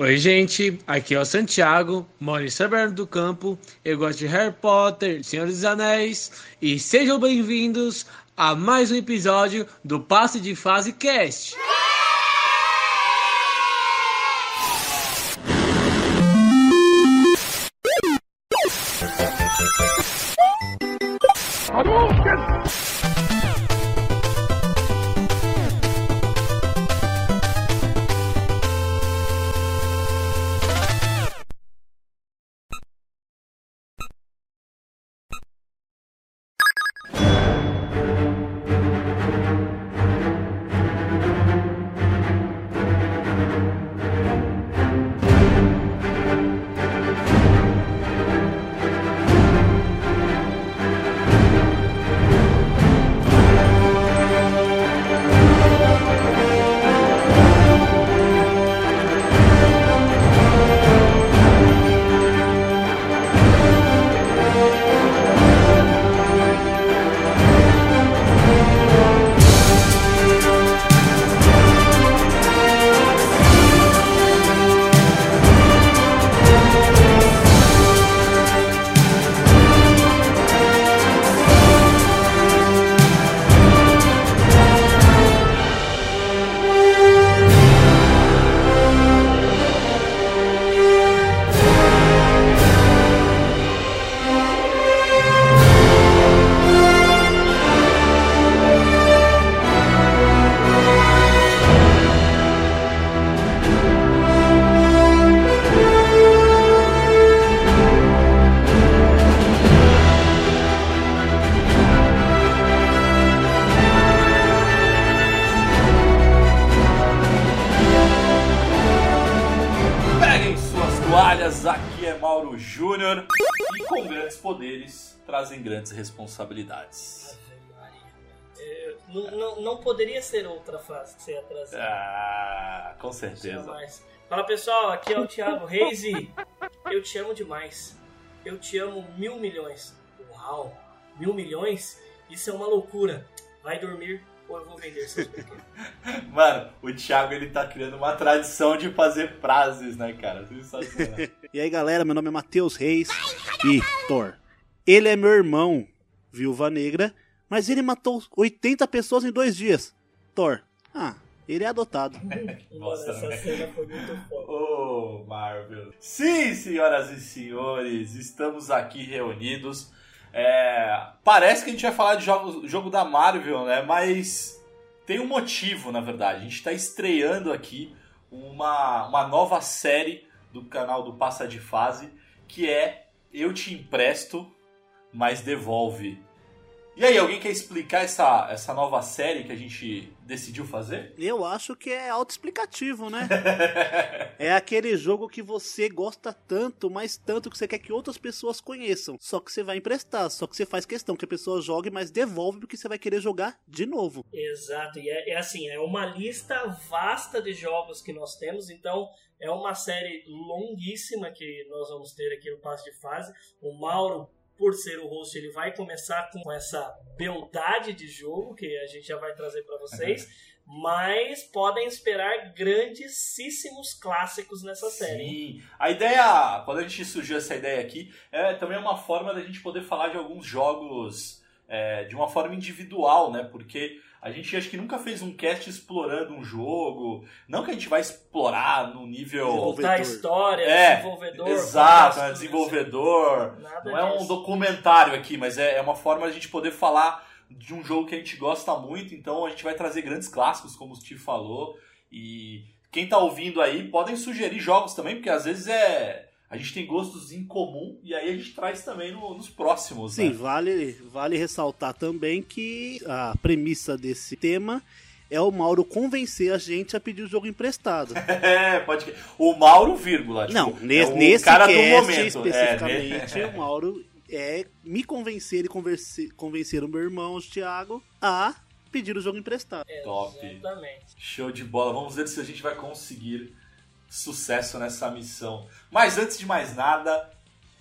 Oi, gente, aqui é o Santiago, moro em São do Campo, eu gosto de Harry Potter, Senhor dos Anéis, e sejam bem-vindos a mais um episódio do Passe de Fase Cast. Trazem grandes responsabilidades. É, não, não, não poderia ser outra frase que você ia trazer. Ah, com certeza. Jamais. Fala pessoal, aqui é o Thiago Reis e eu te amo demais. Eu te amo mil milhões. Uau, mil milhões? Isso é uma loucura. Vai dormir ou eu vou vender seus brinquedos. Mano, o Thiago ele tá criando uma tradição de fazer frases, né, cara? Sensacional. E aí galera, meu nome é Matheus Reis e Thor. Ele é meu irmão, Viúva Negra, mas ele matou 80 pessoas em dois dias. Thor, ah, ele é adotado. Nossa, essa né? cena foi muito foda. Ô, Marvel. Sim, senhoras e senhores, estamos aqui reunidos. É, parece que a gente vai falar de jogo, jogo da Marvel, né? Mas tem um motivo, na verdade. A gente está estreando aqui uma, uma nova série do canal do Passa de Fase, que é Eu Te Empresto, mas Devolve. E aí, alguém quer explicar essa, essa nova série que a gente decidiu fazer? Eu acho que é autoexplicativo, né? É aquele jogo que você gosta tanto, mas tanto que você quer que outras pessoas conheçam. Só que você vai emprestar, só que você faz questão que a pessoa jogue, mas devolve porque você vai querer jogar de novo. Exato, e é, é assim, é uma lista vasta de jogos que nós temos, então é uma série longuíssima que nós vamos ter aqui no Passo de Fase. O Mauro, por ser o host, ele vai começar com essa beldade de jogo que a gente já vai trazer para vocês, mas podem esperar grandíssimos clássicos nessa série. hein? Sim. A ideia, quando a gente surgiu essa ideia aqui, é também uma forma da gente poder falar de alguns jogos é, de uma forma individual, né? Porque a gente acho que nunca fez um cast explorando um jogo. Não que a gente vai explorar no nível. Contar a história, É, desenvolvedor. Exato, né? coisas. desenvolvedor. Nada Não é um disso. documentário aqui, mas é, é uma forma da gente poder falar de um jogo que a gente gosta muito. Então a gente vai trazer grandes clássicos, como o Steve falou. E quem tá ouvindo aí, podem sugerir jogos também, porque às vezes é. A gente tem gostos em comum e aí a gente traz também no- nos próximos. Sim, né? vale, vale ressaltar também que a premissa desse tema é o Mauro convencer a gente a pedir o jogo emprestado. É, pode que. O Mauro, vírgula. tipo, Não, é nesse, o nesse cara do momento. especificamente, É, o Mauro é me convencer e converse- convencer o meu irmão, o Thiago, a pedir o jogo emprestado. Top. Exatamente. Show de bola. Vamos ver se a gente vai conseguir sucesso nessa missão. Mas antes de mais nada,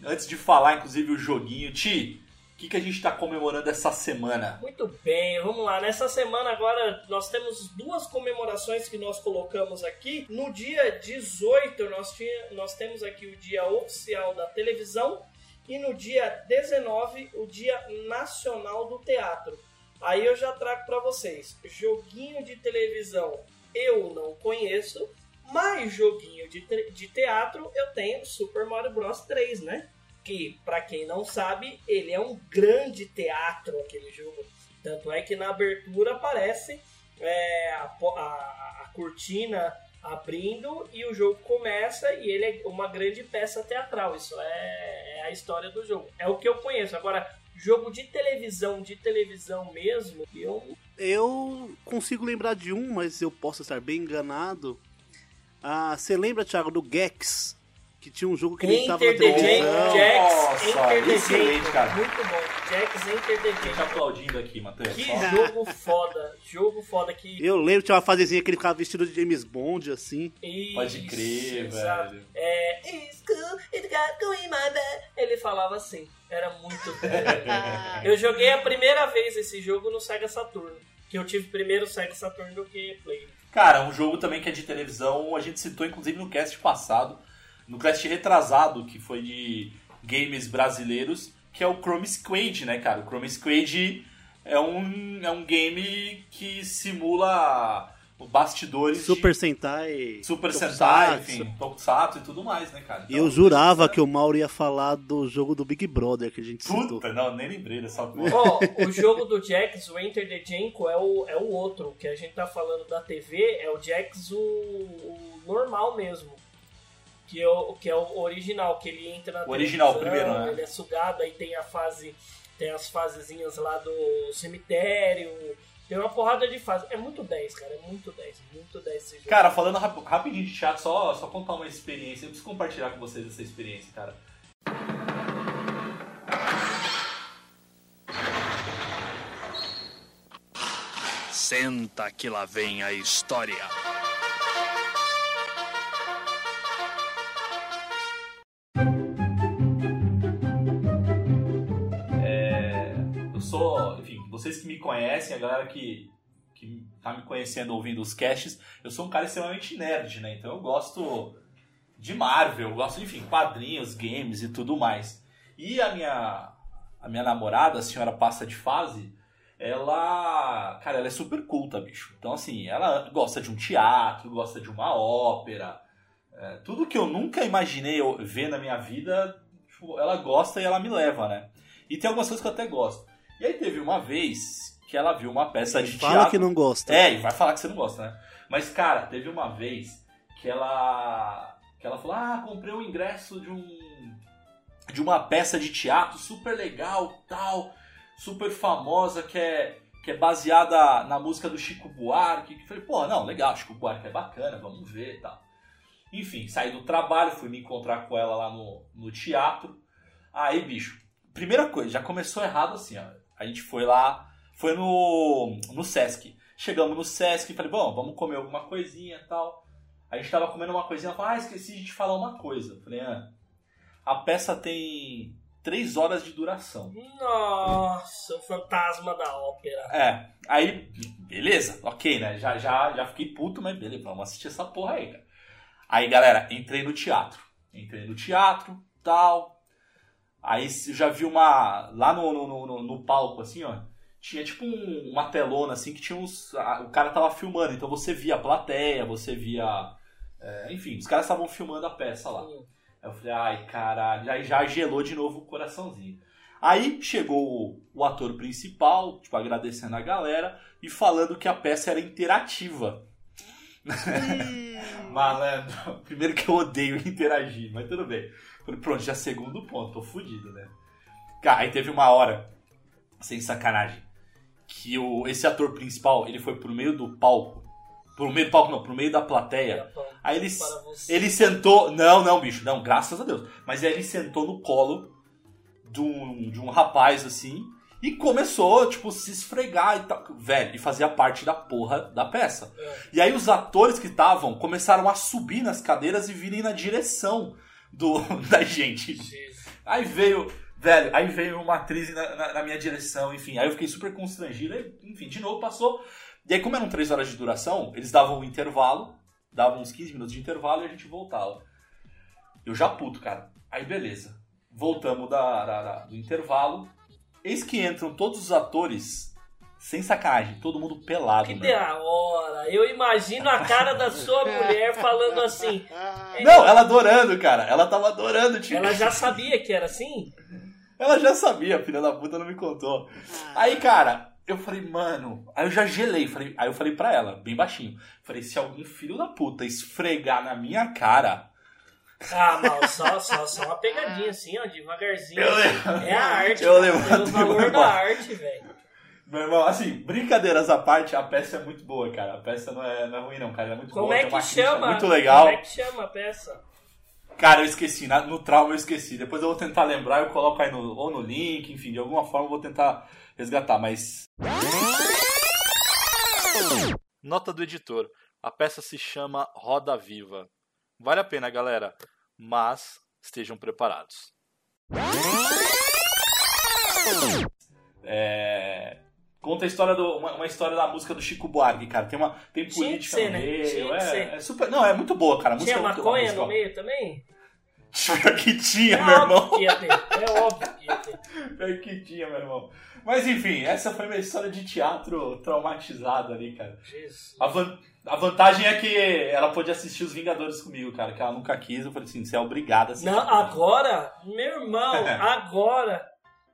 antes de falar, inclusive, o joguinho, Ti, que, que a gente está comemorando essa semana? Muito bem, vamos lá. Nessa semana agora nós temos duas comemorações que nós colocamos aqui. No dia 18 nós, tinha, nós temos aqui o dia oficial da televisão e no dia 19 o dia nacional do teatro. Aí eu já trago para vocês. Joguinho de televisão eu não conheço, mas joguinho de, de teatro eu tenho Super Mario Bros 3, né? que, para quem não sabe, ele é um grande teatro, aquele jogo. Tanto é que na abertura aparece é, a, a, a, cortina abrindo e o jogo começa e ele é uma grande peça teatral. Isso é, é a história do jogo. É o que eu conheço. Agora, jogo de televisão, de televisão mesmo, eu... Eu consigo lembrar de um, mas eu posso estar bem enganado. Ah, você lembra, Thiago, do Gex? que tinha um jogo que ele tava na televisão. Jax Enter the excelente, cara. Muito bom. Jax Enter the Game. Tá aplaudindo aqui, Matheus. Que jogo foda. Jogo foda que... Eu lembro, tinha uma fasezinha que ele ficava vestido de James Bond, assim. Isso, Pode crer, exato. velho. É... It's cool, it got going my bed. Ele falava assim. Era muito Eu joguei a primeira vez esse jogo no Sega Saturn. Que eu tive primeiro o Sega Saturn do que Play. Cara, um jogo também que é de televisão, a gente citou inclusive no cast passado no cast retrasado, que foi de games brasileiros, que é o Chrome Squad, né, cara? O Chrome Squad é um, é um game que simula bastidores Super de... Sentai Super Tokusatsu. Sentai, enfim, Tokusatsu e tudo mais, né, cara? Então, eu jurava que o Mauro ia falar do jogo do Big Brother que a gente Puta, citou. não, nem lembrei dessa coisa. Oh, o jogo do Jax, o Enter the Janko, é o, é o outro, que a gente tá falando da TV, é o Jax o, o normal mesmo que é o, que é o original, que ele entra na o original primeiro, né? Ele é sugado, aí tem a fase, tem as fasezinhas lá do cemitério, tem uma porrada de fase. É muito 10, cara, é muito 10, muito 10 esse jogo. Cara, falando rap rapidinho de chat, só, só contar uma experiência, eu preciso compartilhar com vocês essa experiência, cara. Senta que lá vem a história. Vocês que me conhecem, a galera que, que tá me conhecendo ouvindo os casts, eu sou um cara extremamente nerd, né? Então eu gosto de Marvel, eu gosto, enfim, quadrinhos, games e tudo mais. E a minha, a minha namorada, a senhora passa de fase, ela, cara, ela é super culta, bicho. Então, assim, ela gosta de um teatro, gosta de uma ópera, é, tudo que eu nunca imaginei ver na minha vida, tipo, ela gosta e ela me leva, né? E tem algumas coisas que eu até gosto. E aí teve uma vez que ela viu uma peça de Fala teatro. que não gosta. É, e vai falar que você não gosta, né? Mas, cara, teve uma vez que ela. que ela falou: Ah, comprei um ingresso de um. de uma peça de teatro super legal, tal, super famosa, que é. Que é baseada na música do Chico Buarque. Que falei, pô, não, legal, Chico Buarque é bacana, vamos ver e tal. Enfim, saí do trabalho, fui me encontrar com ela lá no, no teatro. Aí, bicho, primeira coisa, já começou errado assim, ó. A gente foi lá, foi no, no Sesc. Chegamos no Sesc e falei, bom, vamos comer alguma coisinha e tal. A gente tava comendo uma coisinha, falei, ah, esqueci de te falar uma coisa. Falei, ah, a peça tem três horas de duração. Nossa, o fantasma da ópera. É, aí, beleza, ok, né? Já, já, já fiquei puto, mas beleza, vamos assistir essa porra aí, cara. Aí, galera, entrei no teatro. Entrei no teatro, tal, Aí eu já vi uma. Lá no, no, no, no palco, assim, ó. Tinha tipo um, uma telona, assim, que tinha uns. A, o cara tava filmando, então você via a plateia, você via. É, enfim, os caras estavam filmando a peça lá. Aí eu falei, ai, caralho, aí já gelou de novo o coraçãozinho. Aí chegou o, o ator principal, tipo, agradecendo a galera e falando que a peça era interativa. Hum. Malandro, primeiro que eu odeio interagir, mas tudo bem. Falei, pronto, já segundo ponto, tô fudido, né? Cara, aí teve uma hora, sem sacanagem, que o, esse ator principal, ele foi pro meio do palco. Pro meio do palco, não, pro meio da plateia. Aí ele, ele sentou. Não, não, bicho, não, graças a Deus. Mas aí ele sentou no colo de um, de um rapaz assim. E começou, tipo, se esfregar e tal. Velho, e fazia parte da porra da peça. É. E aí os atores que estavam começaram a subir nas cadeiras e virem na direção do, da gente. Aí veio, Velho, aí veio uma atriz na, na, na minha direção, enfim. Aí eu fiquei super constrangido. Aí, enfim, de novo passou. E aí, como eram três horas de duração, eles davam um intervalo, davam uns 15 minutos de intervalo e a gente voltava. Eu já puto, cara. Aí beleza. Voltamos da, da- da- do intervalo. Eis que entram todos os atores, sem sacanagem, todo mundo pelado, Que da hora. Eu imagino a cara da sua mulher falando assim. Não, ela adorando, cara. Ela tava adorando, tipo. Ela já sabia que era assim? Ela já sabia, filha da puta não me contou. Aí, cara, eu falei, mano. Aí eu já gelei. Falei, aí eu falei pra ela, bem baixinho. Falei, se algum filho da puta esfregar na minha cara. Ah, mal, só, só, só uma pegadinha assim, ó, devagarzinho. Eu. É a arte, Eu cara, levanto pelo e valor da arte, velho. Meu irmão, assim, brincadeiras à parte, a peça é muito boa, cara. A peça não é, não é ruim, não, cara. Ela é muito Como boa. é que chama? Muito legal. Como é que chama a peça? Cara, eu esqueci. na- no trauma eu esqueci. Depois eu vou tentar lembrar, eu coloco aí no, ou no link, enfim, de alguma forma eu vou tentar resgatar, mas. Nota do editor. A peça se chama Roda Viva. Vale a pena, galera, mas estejam preparados. É, Conta a história do. Uma, uma história da música do Chico Buarque, cara. Tem uma. Tem política ser, no né? meio. É, é super. Não, é muito boa, cara. A música Tinha é maconha boa, no meio também? Pior que tinha, É meu irmão. que ia ter. É óbvio que ia ter. Pior que tinha, meu irmão. Mas enfim, essa foi minha história de teatro traumatizada ali, cara. Jesus. A, van- a vantagem é que ela pôde assistir os Vingadores comigo, cara, que ela nunca quis. Eu falei assim, você é obrigado a assistir. Não, agora, meu irmão, agora,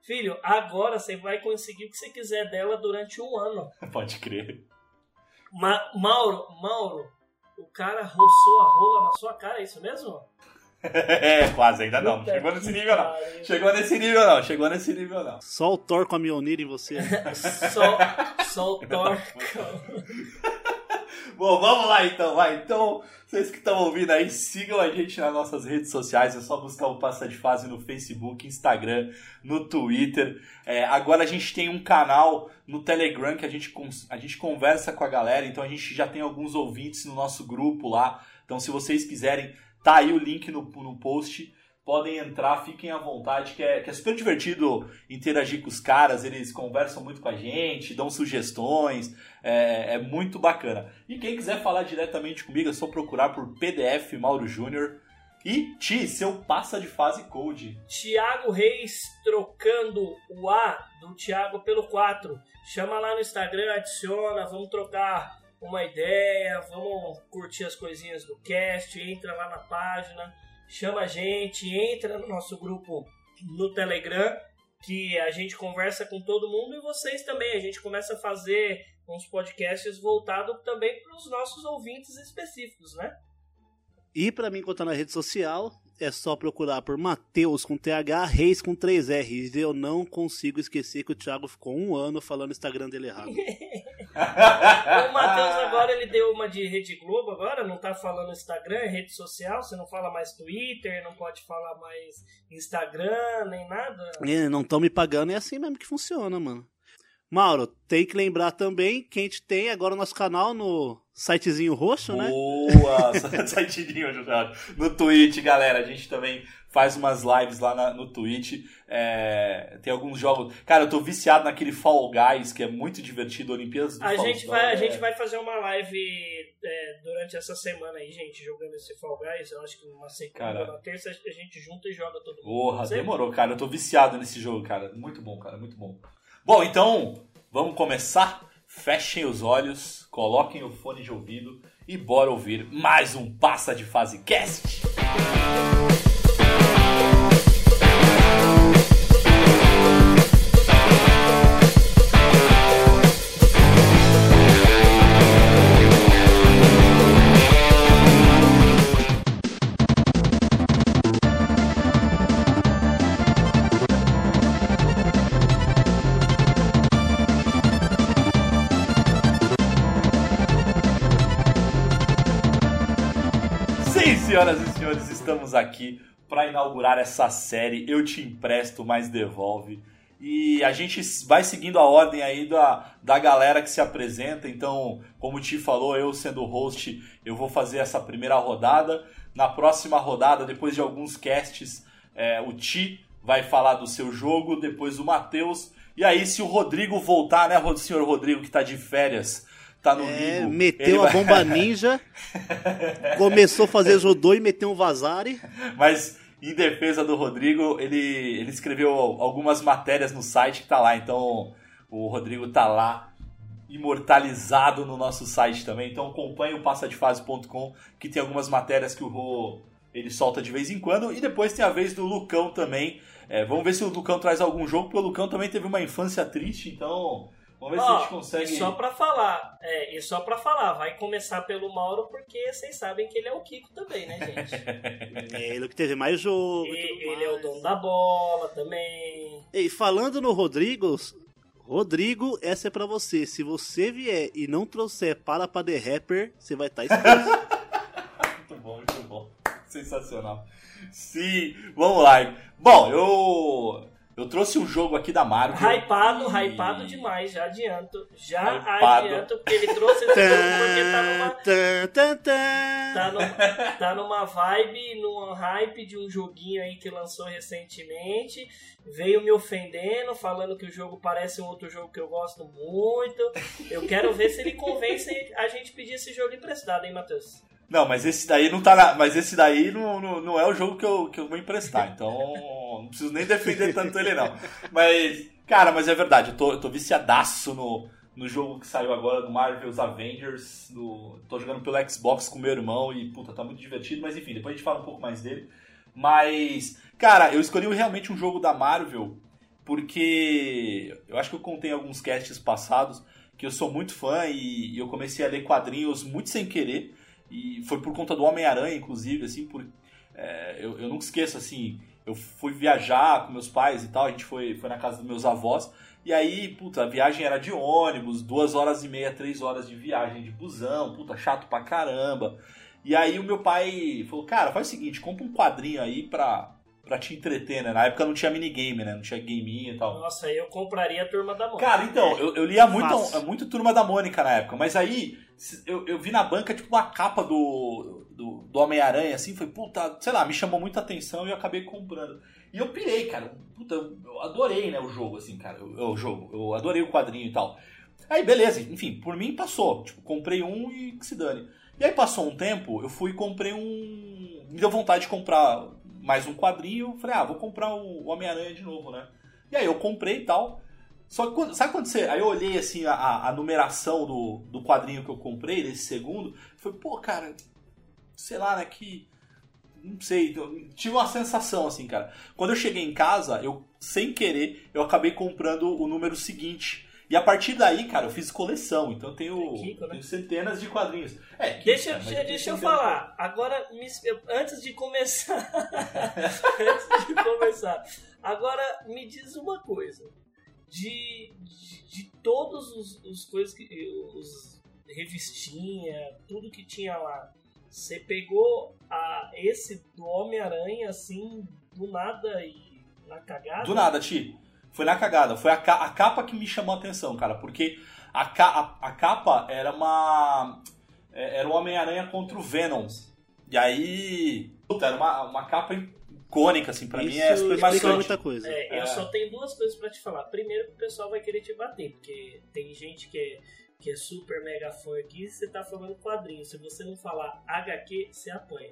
filho, agora você vai conseguir o que você quiser dela durante um ano. Pode crer. Ma Mauro, Mauro, o cara roçou a rola na sua cara, é isso mesmo? É, quase, ainda não. Puta Chegou nesse nível não. Chegou nesse nível não. Chegou nesse nível não. Só o Thor com a Mjolnir em você. Só, só o Thor. Bom, vamos lá então, vai. Então, vocês que estão ouvindo aí, sigam a gente nas nossas redes sociais. É só buscar o Passa de Fase no Facebook, Instagram, no Twitter. É, agora a gente tem um canal no Telegram que a gente, a gente conversa com a galera. Então a gente já tem alguns ouvintes no nosso grupo lá. Então, se vocês quiserem, tá aí o link no, no post. Podem entrar, fiquem à vontade, que é, que é super divertido interagir com os caras. Eles conversam muito com a gente, dão sugestões. É, é muito bacana. E quem quiser falar diretamente comigo é só procurar por PDF Mauro Júnior. E Ti, seu passa de fase code. Tiago Reis trocando o A do Tiago pelo 4. Chama lá no Instagram, adiciona, vamos trocar uma ideia, vamos curtir as coisinhas do cast, entra lá na página, chama a gente, entra no nosso grupo no Telegram, que a gente conversa com todo mundo e vocês também. A gente começa a fazer uns podcasts voltados também para os nossos ouvintes específicos, né? E pra me encontrar na rede social, é só procurar por Mateus com TH, Reis com 3 R's. E eu não consigo esquecer que o Thiago ficou um ano falando o Instagram dele errado. O Matheus agora ele deu uma de Rede Globo agora, não tá falando Instagram, é rede social, você não fala mais Twitter, não pode falar mais Instagram, nem nada. É, não estão me pagando, é assim mesmo que funciona, mano. Mauro, tem que lembrar também que a gente tem agora o nosso canal no sitezinho roxo, né? Boa! Sitezinho. No Twitch, galera. A gente também faz umas lives lá na- no Twitch. É, tem alguns jogos. Cara, eu tô viciado naquele Fall Guys, que é muito divertido. Olimpíadas do A Faustão, gente, vai, a é. gente vai fazer uma live é, durante essa semana aí, gente, jogando esse Fall Guys. Eu acho que uma segunda na terça a gente junta e joga todo mundo. Porra, demorou, cara. Eu tô viciado nesse jogo, cara. Muito bom, cara. Muito bom. Bom, então, vamos começar. Fechem os olhos, coloquem o fone de ouvido e bora ouvir mais um Passa de Fase Cast. Estamos aqui para inaugurar essa série Eu Te Empresto, mas Devolve. E a gente vai seguindo a ordem aí da, da galera que se apresenta. Então, como o Ti falou, eu sendo host, eu vou fazer essa primeira rodada. Na próxima rodada, depois de alguns casts, é, o Ti vai falar do seu jogo, depois o Matheus. E aí, se o Rodrigo voltar, né, senhor Rodrigo que tá de férias, tá no É, meteu ele a vai- bomba ninja, começou a fazer judô e meteu um vazare. Mas em defesa do Rodrigo, ele, ele escreveu algumas matérias no site que tá lá. Então o Rodrigo tá lá imortalizado no nosso site também. Então acompanhe o passadefase.com que tem algumas matérias que o Rô ele solta de vez em quando. E depois tem a vez do Lucão também. É, vamos ver se o Lucão traz algum jogo, porque o Lucão também teve uma infância triste, então vamos ver se a Ó, gente consegue. E só pra falar, é, e só pra falar, vai começar pelo Mauro, porque vocês sabem que ele é o Kiko também, né, gente? É ele que teve mais jogo. e E- ele é o mais. dono da bola também. E falando no Rodrigo, Rodrigo, essa é pra você. Se você vier e não trouxer para pra The Rapper, você vai estar exposto. Muito bom, muito bom. Sensacional. Sim, vamos lá. Bom, eu eu trouxe um jogo aqui da Marvel. Hypado, E- hypado demais, já adianto. Já Hypado. adianto, porque ele trouxe esse jogo porque tá numa, tá, no- tá numa vibe, num hype de um joguinho aí que lançou recentemente. Veio me ofendendo, falando que o jogo parece um outro jogo que eu gosto muito. Eu quero ver se ele convence a gente pedir esse jogo emprestado, hein, Matheus? Não, mas esse daí não tá na, mas esse daí não, não, não é o jogo que eu, que eu vou emprestar. Então, não preciso nem defender tanto ele não. Mas, cara, mas é verdade, eu tô, eu tô viciadaço no, no jogo que saiu agora do Marvel's Avengers. No, tô jogando pelo Xbox com meu irmão e, puta, tá muito divertido. Mas enfim, depois a gente fala um pouco mais dele. Mas, cara, eu escolhi realmente um jogo da Marvel porque eu acho que eu contei em alguns casts passados que eu sou muito fã e eu comecei a ler quadrinhos muito sem querer. E foi por conta do Homem-Aranha, inclusive, assim, por, é, eu, eu nunca esqueço, assim, eu fui viajar com meus pais e tal, a gente foi, foi na casa dos meus avós, e aí, puta, a viagem era de ônibus, duas horas e meia, três horas de viagem de busão, puta, chato pra caramba. E aí o meu pai falou, cara, faz o seguinte, compra um quadrinho aí pra, pra te entreter, né? Na época não tinha minigame, né? Não tinha gameinho e tal. Nossa, eu compraria a turma da Mônica. Cara, então, eu, eu lia muito, muito Turma da Mônica na época, mas aí eu, eu vi na banca, tipo, uma capa do, do, do Homem-Aranha, assim, foi, puta, sei lá, me chamou muita atenção e eu acabei comprando. E eu pirei, cara, puta, eu adorei, né, o jogo, assim, cara, o jogo, eu adorei o quadrinho e tal. Aí, beleza, enfim, por mim passou, tipo, comprei um e que se dane. E aí passou um tempo, eu fui e comprei um... Me deu vontade de comprar mais um quadrinho, falei, ah, vou comprar o Homem-Aranha de novo, né? E aí eu comprei e tal. Só que quando, sabe quando você. Aí eu olhei assim a, a numeração do, do quadrinho que eu comprei, desse segundo, foi, pô, cara, sei lá, né, que. Não sei, eu tive uma sensação assim, cara. Quando eu cheguei em casa, eu, sem querer, eu acabei comprando o número seguinte. E a partir daí, cara, eu fiz coleção, então eu tenho, Kiko, né? tenho centenas de quadrinhos. É, Kiko, Deixa, cara, deixa, deixa eu de falar. Agora, me- antes de começar. antes de começar. Agora, me diz uma coisa. De, de, todos os, os coisas que. Os revistinha, tudo que tinha lá. Você pegou a, esse do Homem-Aranha assim, do nada e na cagada? Do nada, Ti. Foi na cagada. Foi a, a capa que me chamou a atenção, cara. Porque a, a- a capa era uma. é- Era o Homem-Aranha contra o Venom. E aí. Puta, era uma, uma capa icônica, assim, pra mim é Isso super marcante. muita coisa. É, eu É. só tenho duas coisas pra te falar. Primeiro, que o pessoal vai querer te bater, porque tem gente que é, que é super mega fã aqui e você tá falando quadrinho. Se você não falar HQ, você apanha.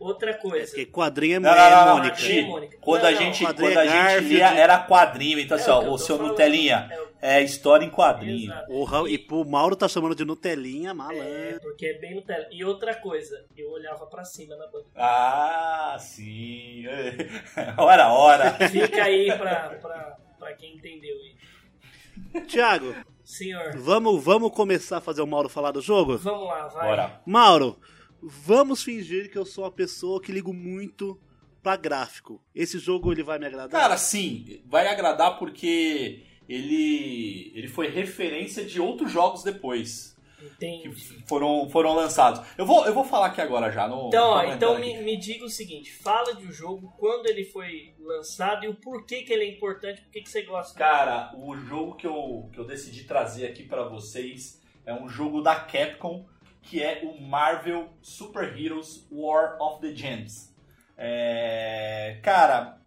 Outra É coisa. porque quadrinho é, Não, é não, não, não, Mônica. Ti- Ti, Mônica. Quando Não, a gente, quadrinho quando a é gente lia, era quadrinho. Então, É assim, o ó, o seu falando. Nutelinha É, o- é história em quadrinho. O E pro Mauro tá chamando de Nutelinha, malandro. É, porque é bem no tela. E outra coisa, eu olhava pra cima na banca. Ah, sim. Ora, ora. Fica aí pra, pra, pra quem entendeu aí. Tiago, Senhor, vamos, vamos começar a fazer o Mauro falar do jogo? vamos lá, vai. Bora. Mauro, vamos fingir que eu sou uma pessoa que ligo muito pra gráfico. Esse jogo ele vai me agradar? Cara, sim, vai agradar porque ele, ele foi referência de outros jogos depois que Entendi. foram, foram lançados. Eu vou, eu vou falar aqui agora já. No, Então, ó, então aqui. me, me diga o seguinte, fala de um jogo, quando ele foi lançado e o porquê que ele é importante, por que que você gosta. Cara, o jogo que eu, que eu decidi trazer aqui pra vocês é um jogo da Capcom que é o Marvel Super Heroes War of the Gems. É, cara,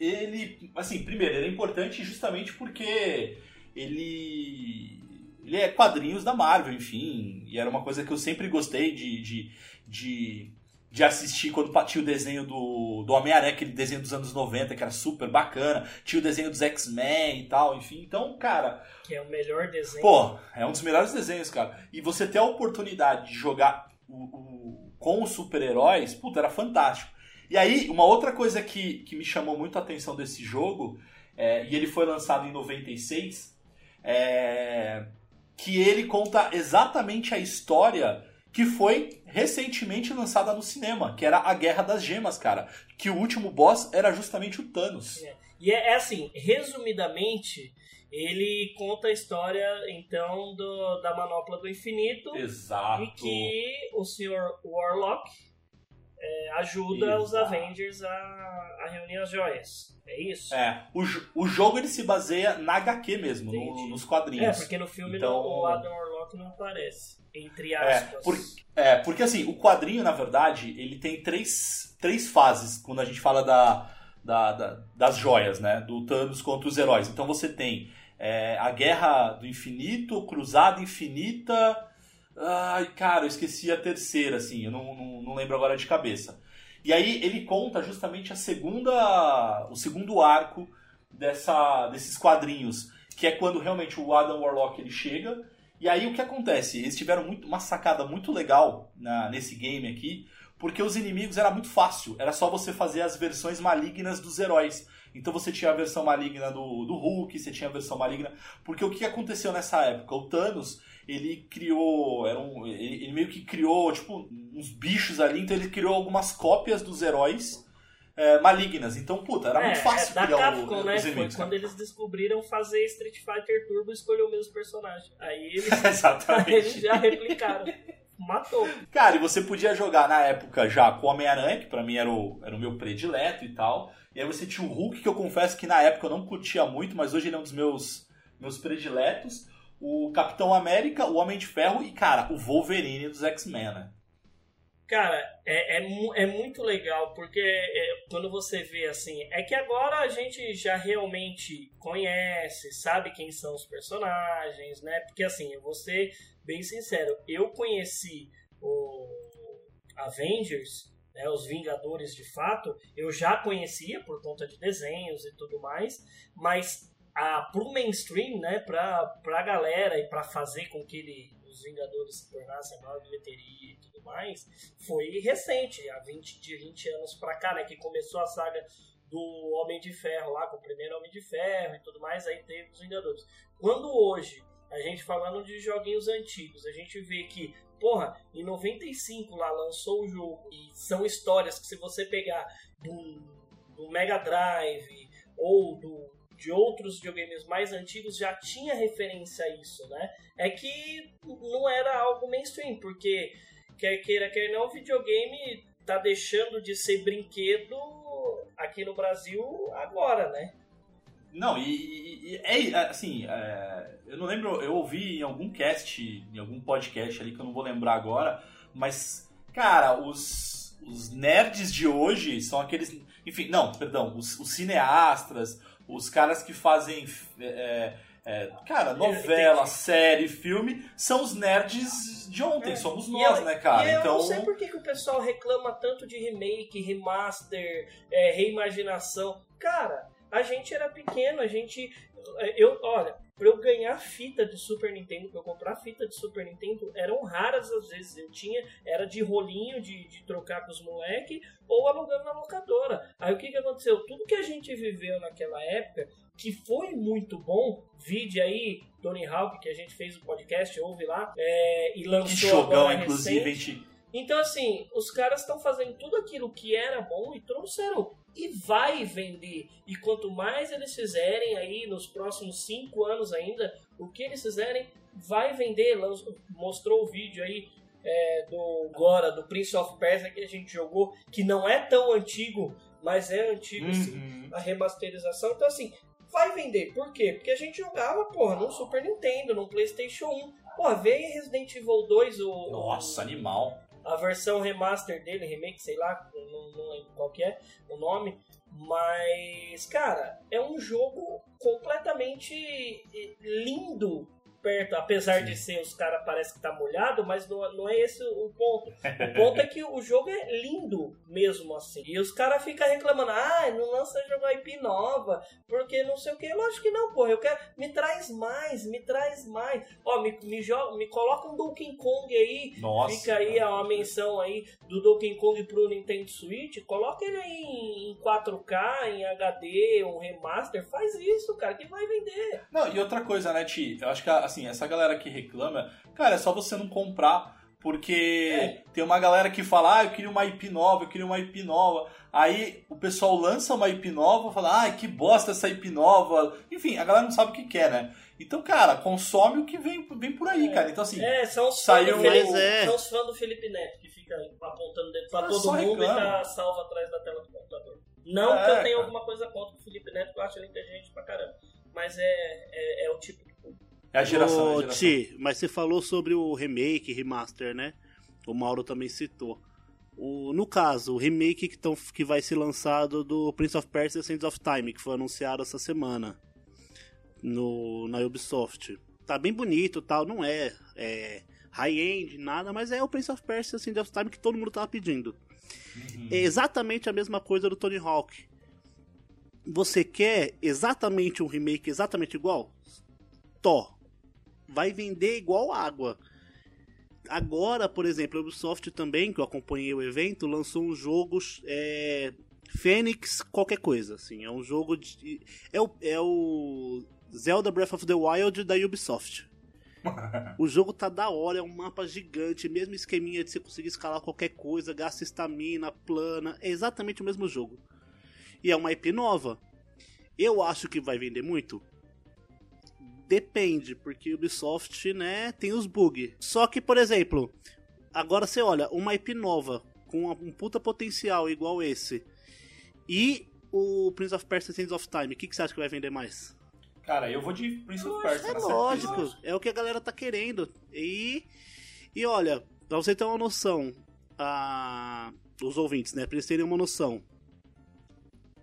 ele, assim, primeiro, ele é importante justamente porque ele ele é quadrinhos da Marvel, enfim, e era uma coisa que eu sempre gostei de, de, de, de assistir quando tinha o desenho do, do Homem-Aranha, aquele desenho dos anos 90, que era super bacana, tinha o desenho dos X-Men e tal, enfim, então, cara... Que é o melhor desenho. Pô, é um dos melhores desenhos, cara. E você ter a oportunidade de jogar o, o, com os super-heróis, puta, era fantástico. E aí, uma outra coisa que, que me chamou muito a atenção desse jogo, é, e ele foi lançado em 96, é, que ele conta exatamente a história que foi recentemente lançada no cinema, que era a Guerra das Gemas, cara. Que o último boss era justamente o Thanos. É. E é, é, assim, resumidamente, ele conta a história, então, do, da Manopla do Infinito. Exato. E que o Sr. Warlock é, ajuda Exato. os Avengers a, a reunir as joias. É isso? É. O, o jogo ele se baseia na HQ mesmo, no, nos quadrinhos. É, porque no filme então... o Adam Warlock não aparece. Entre aspas. É, por, é, porque assim, o quadrinho, na verdade, ele tem três, três fases quando a gente fala da, da, da das joias, né? Do Thanos contra os heróis. Então você tem é, a Guerra do Infinito, Cruzada Infinita. Ai, cara, eu esqueci a terceira, assim, eu não, não, não lembro agora de cabeça. E aí ele conta justamente a segunda, o segundo arco dessa, desses quadrinhos, que é quando realmente o Adam Warlock ele chega. E aí o que acontece? Eles tiveram muito, uma sacada muito legal na, nesse game aqui, porque os inimigos era muito fácil, era só você fazer as versões malignas dos heróis. Então você tinha a versão maligna do, do Hulk, você tinha a versão maligna. Porque o que aconteceu nessa época? O Thanos ele criou. Era um, ele, ele, meio que criou, tipo, uns bichos ali, então ele criou algumas cópias dos heróis. É, malignas, então, puta, era é, muito fácil é, da Capcom, o, né? Foi inimigos, quando eles descobriram fazer Street Fighter Turbo e escolher o mesmo personagem. Aí eles, Exatamente. Aí eles já replicaram. Matou. Cara, e você podia jogar na época já com o Homem-Aranha, que pra mim era o, era o meu predileto e tal. E aí você tinha o Hulk, que eu confesso que na época eu não curtia muito, mas hoje ele é um dos meus, meus prediletos o Capitão América, o Homem de Ferro e, cara, o Wolverine dos X-Men, né? Cara, é, é, é, muito legal, porque é, quando você vê assim, é que agora a gente já realmente conhece, sabe quem são os personagens, né? Porque assim, eu vou ser bem sincero, eu conheci o Avengers, né, os Vingadores de fato, eu já conhecia por conta de desenhos e tudo mais, mas a, pro mainstream, né, pra, pra galera e para fazer com que ele, os Vingadores se tornassem a maior bilheteria e tudo mais, foi recente, há 20, de 20 anos pra cá, né, que começou a saga do Homem de Ferro lá, com o primeiro Homem de Ferro e tudo mais, aí teve os Vingadores. Quando hoje, a gente falando de joguinhos antigos, a gente vê que, porra, em 95 lá lançou o jogo, e são histórias que se você pegar do, do Mega Drive ou do de outros videogames mais antigos já tinha referência a isso, né? É que não era algo mainstream, porque quer queira, quer não, o videogame tá deixando de ser brinquedo aqui no Brasil agora, né? Não, e, e é assim, é, eu não lembro, eu ouvi em algum cast, em algum podcast ali que eu não vou lembrar agora, mas, cara, os, os nerds de hoje são aqueles. Enfim, não, perdão, os, os cineastas, os caras que fazem. É, é, cara, novela, série, filme, são os nerds de ontem, é. somos nós, eu, né, cara? E então... Eu não sei por que, que o pessoal reclama tanto de remake, remaster, é, reimaginação. Cara, a gente era pequeno, a gente. Eu, olha, pra eu ganhar fita de Super Nintendo, pra eu comprar fita de Super Nintendo, eram raras às vezes. Eu tinha, era de rolinho, de, de trocar com os moleques, ou alugando na locadora. Aí o que, que aconteceu? Tudo que a gente viveu naquela época, que foi muito bom, vide aí Tony Hawk, que a gente fez o podcast, ouve lá, é, e lançou que jogão, agora inclusive, recente. Então, assim, os caras estão fazendo tudo aquilo que era bom e trouxeram e vai vender. E quanto mais eles fizerem aí nos próximos cinco anos ainda, o que eles fizerem vai vender. Mostrou o vídeo aí é, do agora do Prince of Persia que a gente jogou, que não é tão antigo, mas é antigo uhum. sim, a remasterização. Então assim, vai vender. Por quê? Porque a gente jogava, porra, no Super Nintendo, no PlayStation 1. Porra, veio Resident Evil 2 o Nossa, o, animal a versão remaster dele, remake, sei lá, não, não lembro qual que é o nome. Mas, cara, é um jogo completamente lindo perto, apesar Sim. de ser os caras parece que tá molhado, mas não, não é esse o ponto. O ponto é que o jogo é lindo mesmo assim. E os caras ficam reclamando, ah, não lança jogo IP nova, porque não sei o que. Lógico que não, porra. Eu quero. Me traz mais, me traz mais. Ó, me, me, joga, me coloca um Donkey Kong aí. Nossa. Fica aí ó, uma menção aí do Donkey Kong pro Nintendo Switch. Coloca ele aí em 4K, em HD, um remaster. Faz isso, cara, que vai vender. Não, e outra coisa, né, Ti? Eu acho que a assim, essa galera que reclama, cara, é só você não comprar. Porque é. tem uma galera que fala, ah, eu queria uma IP nova, eu queria uma IP nova. Aí o pessoal lança uma IP nova, fala, ah, que bosta essa IP nova. Enfim, a galera não sabe o que quer, né? Então, cara, consome o que vem, vem por aí, é. cara. Então, assim. É, são os saiu... fãs do Felipe, é. são os fãs do Felipe Neto que fica apontando dedo pra ah, todo mundo reclama. e tá salvo atrás da tela do computador. Não é, que eu tenha cara. alguma coisa contra o Felipe Neto, que eu acho ele inteligente pra caramba. Mas é, é, é o tipo é a geração, Ô, é a geração. Ti, mas você falou sobre o remake, remaster, né? O Mauro também citou. O, no caso, o remake que, tão, que vai ser lançado do Prince of Persia Sands of Time, que foi anunciado essa semana no, na Ubisoft. Tá bem bonito tal, não é, é high-end, nada, mas é o Prince of Persia Sands of Time que todo mundo tava pedindo. Uhum. É exatamente a mesma coisa do Tony Hawk. Você quer exatamente um remake exatamente igual? Tó, vai vender igual água. Agora, por exemplo, a Ubisoft também, que eu acompanhei o evento, lançou um jogo é, Fênix qualquer coisa, assim, é um jogo de é o, é o Zelda Breath of the Wild da Ubisoft. o jogo tá da hora, é um mapa gigante, mesmo esqueminha de você conseguir escalar qualquer coisa, gasta estamina, plana, é exatamente o mesmo jogo. E é uma IP nova. Eu acho que vai vender muito? Depende, porque Ubisoft, né, tem os bugs. Só que, por exemplo, agora você olha, uma IP nova, com um puta potencial igual esse, e o Prince of Persia Sands of Time, o que, que você acha que vai vender mais? Cara, eu vou de Prince of Persia. É lógico, é o que a galera tá querendo. E, e olha, pra você ter uma noção, a, os ouvintes, né, pra eles terem uma noção,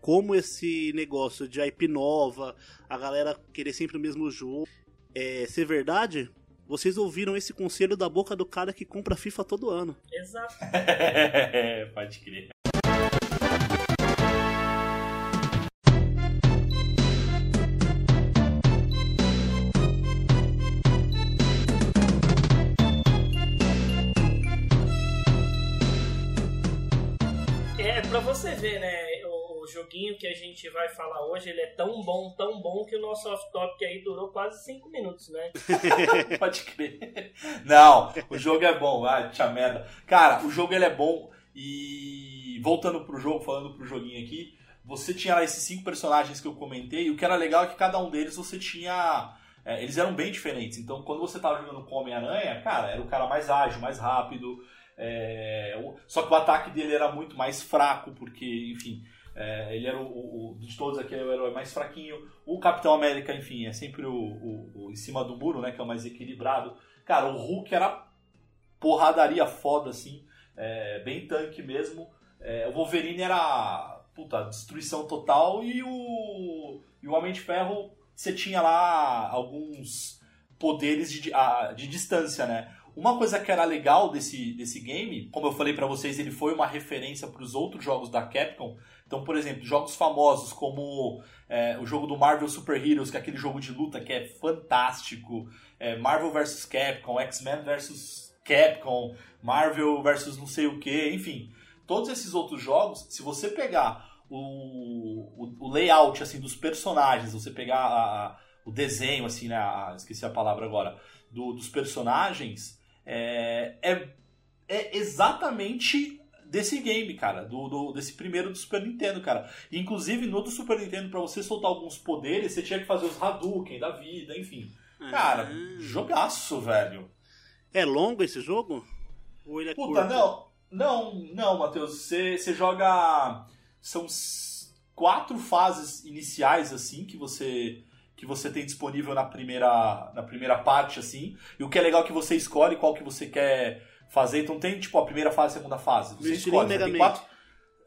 como esse negócio de IP nova, a galera querer sempre o mesmo jogo, é ser verdade, vocês ouviram esse conselho da boca do cara que compra FIFA todo ano. Exato. Pode crer. É, pra você ver, né? Joguinho que a gente vai falar hoje, ele é tão bom, tão bom que o nosso off-topic aí durou quase 5 minutos, né? Pode crer. Não, o jogo é bom. Ah, tia merda. Cara, o jogo ele é bom e voltando pro jogo, falando pro joguinho aqui, você tinha lá esses cinco personagens que eu comentei, e o que era legal é que cada um deles você tinha é, eles eram bem diferentes. Então, quando você tava jogando com Homem-Aranha, cara, era o cara mais ágil, mais rápido. É... Só que o ataque dele era muito mais fraco, porque, enfim, é, ele era o, o, de todos aqui, era o herói mais fraquinho. O Capitão América, enfim, é sempre o, o, o, em cima do muro, né? Que é o mais equilibrado. Cara, o Hulk era porradaria foda, assim. É, bem tanque mesmo. É, o Wolverine era puta, destruição total. E o, e o Homem de Ferro, você tinha lá alguns poderes de, de, de distância, né? Uma coisa que era legal desse, desse game, como eu falei para vocês, ele foi uma referência para os outros jogos da Capcom. Então, por exemplo, jogos famosos como é, o jogo do Marvel Super Heroes, que é aquele jogo de luta que é fantástico, é, Marvel vs Capcom, X-Men vs Capcom, Marvel vs não sei o que, enfim. Todos esses outros jogos, se você pegar o, o, o layout assim dos personagens, você pegar a, a, o desenho, assim, né, a, esqueci a palavra agora, do, dos personagens, é, é, é exatamente desse game, cara, do, do, desse primeiro do Super Nintendo, cara. inclusive no do Super Nintendo, para você soltar alguns poderes, você tinha que fazer os Hadouken da vida, enfim. Cara, uhum. jogaço, velho. É longo esse jogo? Ou ele é Puta, curto? não, não, não, Matheus. Você, você joga. São quatro fases iniciais, assim, que você que você tem disponível na primeira, na primeira parte, assim. E o que é legal é que você escolhe qual que você quer fazer. Então tem, tipo, a primeira fase e a segunda fase. Você escolhe, né? tem quatro...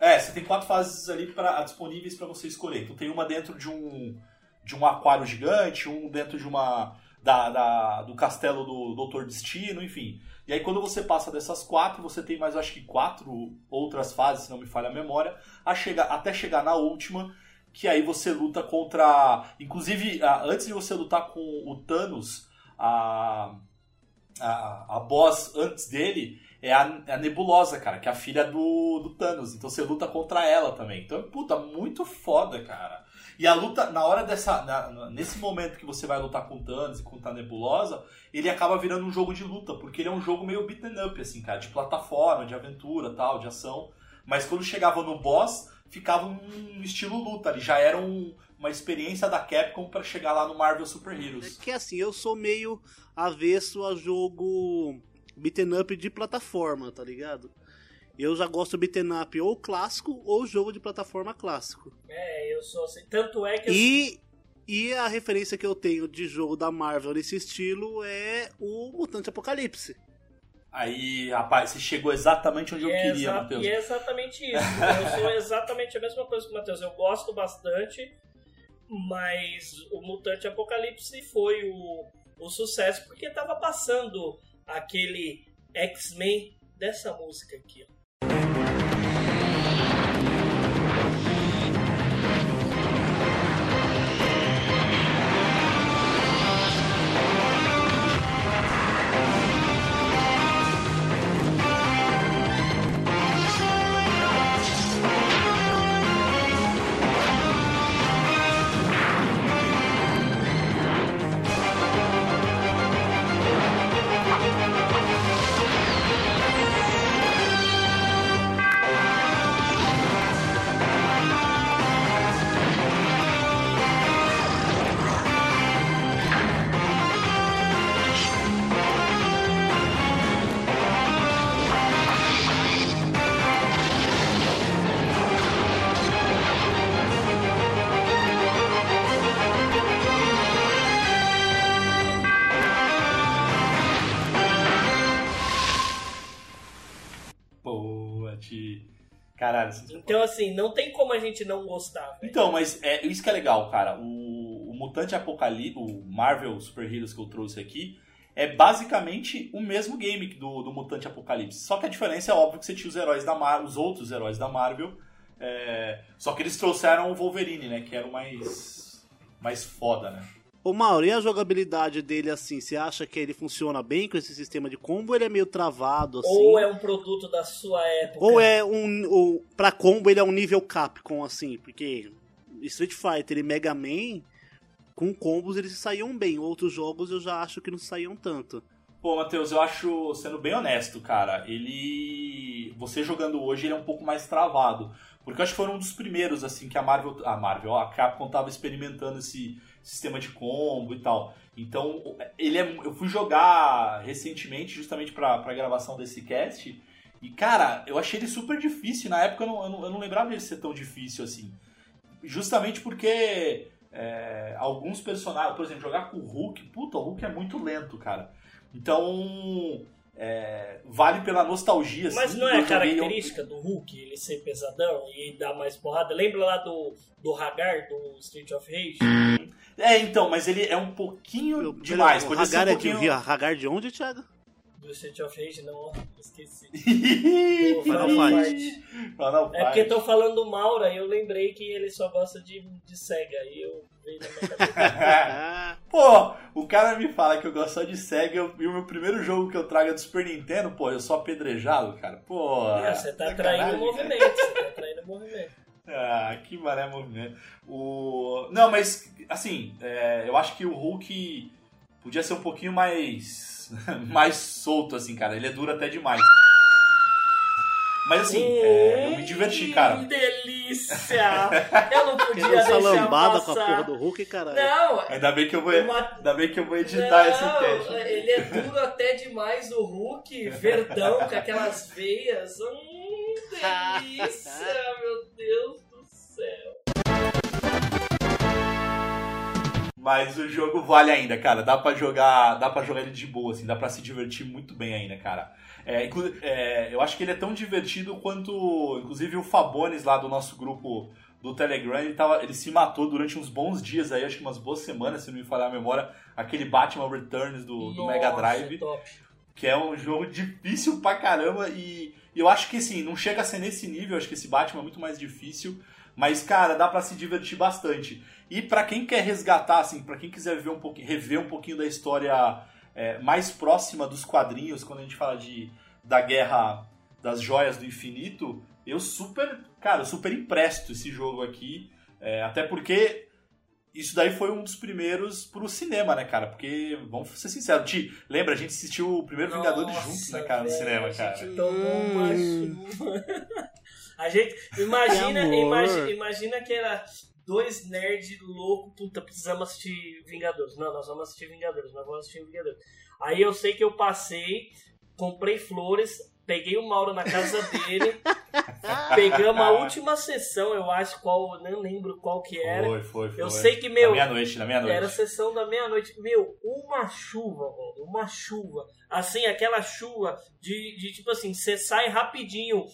É, você tem quatro fases ali pra, disponíveis para você escolher. Então tem uma dentro de um, de um aquário gigante, um dentro de uma. Da, da, do castelo do Doutor Destino, enfim. E aí quando você passa dessas quatro, você tem mais acho que quatro outras fases, se não me falha a memória, a chegar, até chegar na última, que aí você luta contra. Inclusive, antes de você lutar com o Thanos, a, a, a boss antes dele é a, é a, Nebulosa, cara, que é a filha do, do Thanos. Então você luta contra ela também. Então, puta, muito foda, cara. E a luta, na hora dessa. Na, nesse momento que você vai lutar com o Thanos e com a Nebulosa, ele acaba virando um jogo de luta, porque ele é um jogo meio beaten up, assim, cara, de plataforma, de aventura tal, de ação. Mas quando chegava no boss, ficava um estilo luta. Ele já era um, uma experiência da Capcom para chegar lá no Marvel Super Heroes. É que assim, eu sou meio avesso a jogo beaten up de plataforma, tá ligado? Eu já gosto do beaten up ou clássico ou jogo de plataforma clássico. É, eu sou assim. Tanto é que. E, e a referência que eu tenho de jogo da Marvel nesse estilo é o Mutante Apocalipse. Aí, rapaz, você chegou exatamente onde eu é queria, Matheus. E é exatamente isso. eu sou exatamente a mesma coisa que o Matheus. Eu gosto bastante, mas o Mutante Apocalipse foi o, o sucesso porque tava passando aquele X-Men dessa música aqui, ó. Caralho. Então, assim, não tem como a gente não gostar. Véio. Então, mas é isso que é legal, cara. O, o Mutante Apocalipse, o Marvel Super Heroes que eu trouxe aqui, é basicamente o mesmo game do, do Mutante Apocalipse. Só que a diferença é óbvio que você tinha os heróis da Marvel, os outros heróis da Marvel. É... Só que eles trouxeram o Wolverine, né? Que era o mais, mais foda, né? Ô Mauro, e a jogabilidade dele assim? Você acha que ele funciona bem com esse sistema de combo ou ele é meio travado assim? Ou é um produto da sua época? Ou é um. Ou, pra combo ele é um nível Capcom, assim? Porque Street Fighter e Mega Man, com combos eles saíam bem. Outros jogos eu já acho que não saíam tanto. Pô, Matheus, eu acho, sendo bem honesto, cara, ele. Você jogando hoje, ele é um pouco mais travado. Porque eu acho que foi um dos primeiros, assim, que a Marvel. A Marvel, a Capcom tava experimentando esse sistema de combo e tal. Então, ele é, eu fui jogar recentemente, justamente para a gravação desse cast, e cara, eu achei ele super difícil. Na época eu não, eu não, eu não lembrava dele ser tão difícil assim. Justamente porque é, alguns personagens, por exemplo, jogar com o Hulk, puta, o Hulk é muito lento, cara. Então, é, vale pela nostalgia. Mas assim, não é a característica do Hulk ele ser pesadão e dar mais porrada? Lembra lá do, do Hagar, do Street of Rage? É, então, mas ele é um pouquinho Eu, demais. O Hagar, um pouquinho... é de, Hagar de onde, Thiago? Do Street of Rage, não, esqueci. Final Fight. Final Fight. É porque tô falando do Maura e eu lembrei que ele só gosta de, de Sega. E eu veio na minha cabeça. pô, o cara me fala que eu gosto só de Sega e o meu primeiro jogo que eu trago é do Super Nintendo, pô, eu sou apedrejado, cara. Pô. É, você tá traindo o movimento, você tá traindo o movimento. Ah, que maré movimento. O... Não, mas, assim, é, eu acho que o Hulk podia ser um pouquinho mais, mais solto, assim, cara. Ele é duro até demais. Mas assim, é, eu me diverti, cara. Que delícia! Eu não podia deixar lambada passar. com a porra do Hulk, cara. Não! Ainda bem que eu vou, uma... ainda bem que eu vou editar não, esse teste. Ele é duro até demais, o Hulk, verdão, com aquelas veias. Hum, delícia, meu Deus Mas o jogo vale ainda, cara. Dá pra jogar, dá para jogar ele de boa, assim, dá pra se divertir muito bem ainda, cara. É, é, eu acho que ele é tão divertido quanto, inclusive, o Fabones lá do nosso grupo do Telegram, ele, tava, ele se matou durante uns bons dias aí, acho que umas boas semanas, se não me falhar a memória, aquele Batman Returns do, do Nossa, Mega Drive. top. Que é um jogo difícil pra caramba e, e eu acho que assim, não chega a ser nesse nível, acho que esse Batman é muito mais difícil, mas cara, dá pra se divertir bastante. E pra quem quer resgatar, assim, pra quem quiser ver um pouquinho, rever um pouquinho da história é, mais próxima dos quadrinhos, quando a gente fala de, da guerra das joias do infinito, eu super, cara, eu super empresto esse jogo aqui. é, até porque isso daí foi um dos primeiros pro cinema, né, cara? Porque, vamos ser sinceros, Ti, lembra, a gente assistiu o primeiro Vingadores Nossa, juntos, né, cara, no velho, cinema, a cara. gente tomou uma Hum. chuva. A gente. Imagina, imagina, imagina que era dois nerds loucos, puta, precisamos assistir Vingadores. Não, nós vamos assistir Vingadores, nós vamos assistir Vingadores. Aí eu sei que eu passei, comprei flores, peguei o Mauro na casa dele, pegamos a última sessão, eu acho qual, não lembro qual que era. Foi, foi, foi. Eu sei que, meu, meia-noite, na meia-noite. Era a sessão da meia-noite. Meu, uma chuva. Uma chuva. Assim, aquela chuva de, de tipo assim, você sai rapidinho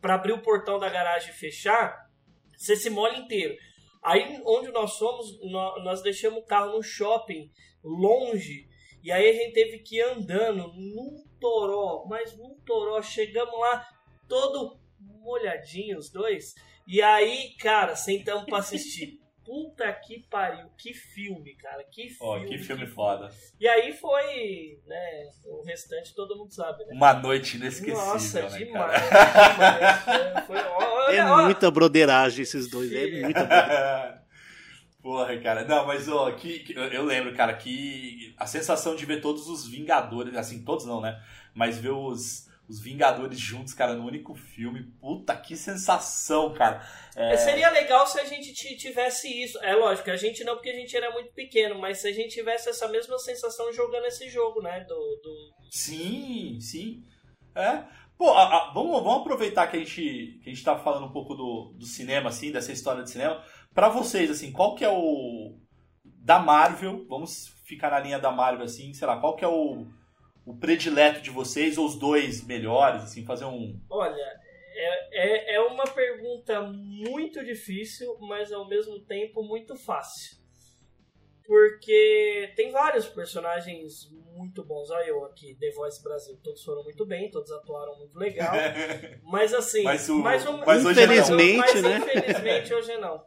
pra abrir o portão da garagem e fechar, você se molha inteiro. Aí, onde nós fomos, nó- nós deixamos o carro no shopping, longe. E aí a gente teve que ir andando num toró, mas num toró. Chegamos lá, todo molhadinho, os dois. E aí, cara, sentamos pra assistir. Puta que pariu, que filme, cara, que filme. Ó, que filme foda. E aí foi, né, o restante todo mundo sabe, né? Uma noite inesquecível, Nossa, né, demais, cara? demais. Foi, olha, É olha, muita broderagem esses dois, é muita broderagem. Porra, cara. Não, mas ó, que, que- eu lembro, cara, que a sensação de ver todos os Vingadores, assim, todos não, né? Mas ver os, os Vingadores juntos, cara, no único filme, puta que sensação, cara. É, Seria legal se a gente ti- tivesse isso. É lógico, a gente não, porque a gente era muito pequeno, mas se a gente tivesse essa mesma sensação jogando esse jogo, né? Do, do... Sim, sim. É. Pô, a- a- vamos, vamos aproveitar que a gente, que a gente tá falando um pouco do, do cinema, assim, dessa história de cinema. Pra vocês, assim, qual que é o. Da Marvel, vamos ficar na linha da Marvel, assim, sei lá, qual que é o, o predileto de vocês, ou os dois melhores, assim, fazer um. Olha, é, é, é uma pergunta muito difícil, mas ao mesmo tempo muito fácil. Porque tem vários personagens muito bons. Olha eu aqui, The Voice Brasil, todos foram muito bem, todos atuaram muito legal. Mas assim, Mas o- mais um- mas hoje não. Infelizmente, mas né? infelizmente hoje não.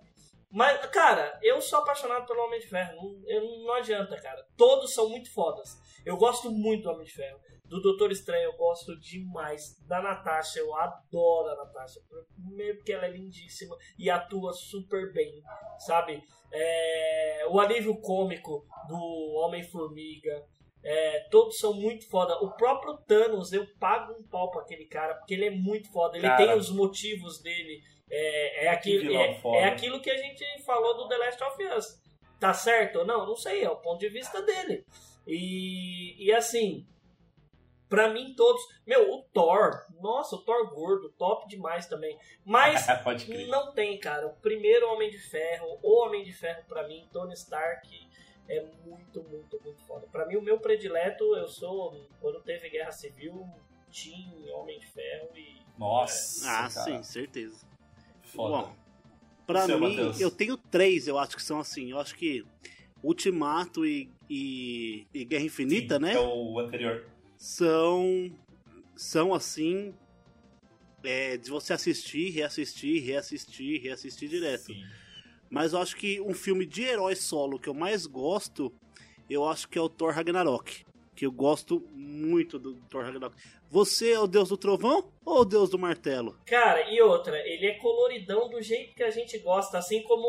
Mas, cara, eu sou apaixonado pelo Homem de Ferro. Não, eu- não adianta, cara. Todos são muito fodas. Eu gosto muito do Homem de Ferro. Do Doutor Estranho eu gosto demais. Da Natasha, eu adoro a Natasha. Primeiro porque ela é lindíssima e atua super bem, sabe? É, o alívio cômico do Homem-Formiga. É, todos são muito foda. O próprio Thanos, eu pago um pau pra aquele cara, porque ele é muito foda. Ele Cara. tem os motivos dele. É, é, aquilo, é, é aquilo que a gente falou do The Last of Us. Tá certo ou não? Não sei, é o ponto de vista dele. E, e assim, pra mim todos. Meu, o Thor, nossa, o Thor gordo, top demais também. Mas não tem, cara. O primeiro Homem de Ferro, o Homem de Ferro pra mim, Tony Stark, é muito, muito, muito foda. Pra mim, o meu predileto, eu sou. Quando teve Guerra Civil, Team Homem de Ferro e. Nossa. Ah, cara, sim, certeza. Foda. Bom, Pra Você, mim, Matheus? eu tenho três, eu acho que são assim. Eu acho que Ultimato e, e, e Guerra Infinita, Sim, né? É o anterior. São, são assim. é, de você assistir, reassistir, reassistir, reassistir direto. Sim. Mas eu acho que um filme de herói solo que eu mais gosto, eu acho que é o Thor Ragnarok. Que eu gosto muito do Thor Ragnarok. Você é o deus do trovão ou o deus do martelo? Cara, e outra, ele é coloridão do jeito que a gente gosta, assim como.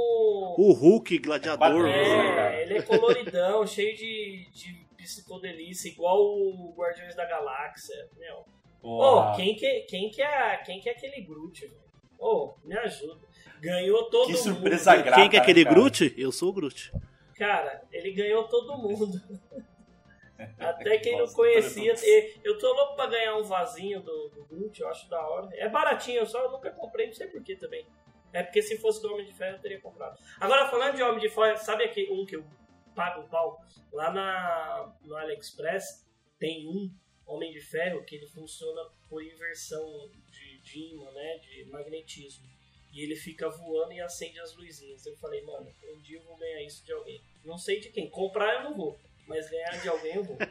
O Hulk, gladiador. É. É, ele é coloridão, cheio de, de psicodelícia, igual o Guardiões da Galáxia. Meu. Ô, Porra. quem que, quem, que é, quem que é aquele Groot, velho? Ô, me ajuda. Ganhou todo Que mundo. surpresa grata. Quem que é aquele né, cara? Groot? Eu sou o Groot. Cara, ele ganhou todo mundo. Até quem não Nossa, conhecia. todo E- Eu tô louco pra ganhar um vasinho do, do Groot, eu acho da hora. É baratinho, eu só nunca comprei, não sei porquê também. É porque se fosse do Homem de Ferro eu teria comprado. Agora, falando de Homem de Ferro, sabe aquele, um que eu paga o pau. Lá na, no AliExpress tem um Homem de Ferro que ele funciona por inversão de, de imã, né? De magnetismo. E ele fica voando e acende as luzinhas. Eu falei, mano, um dia eu vou ganhar isso de alguém. Não sei de quem. Comprar eu não vou, mas ganhar de alguém eu vou.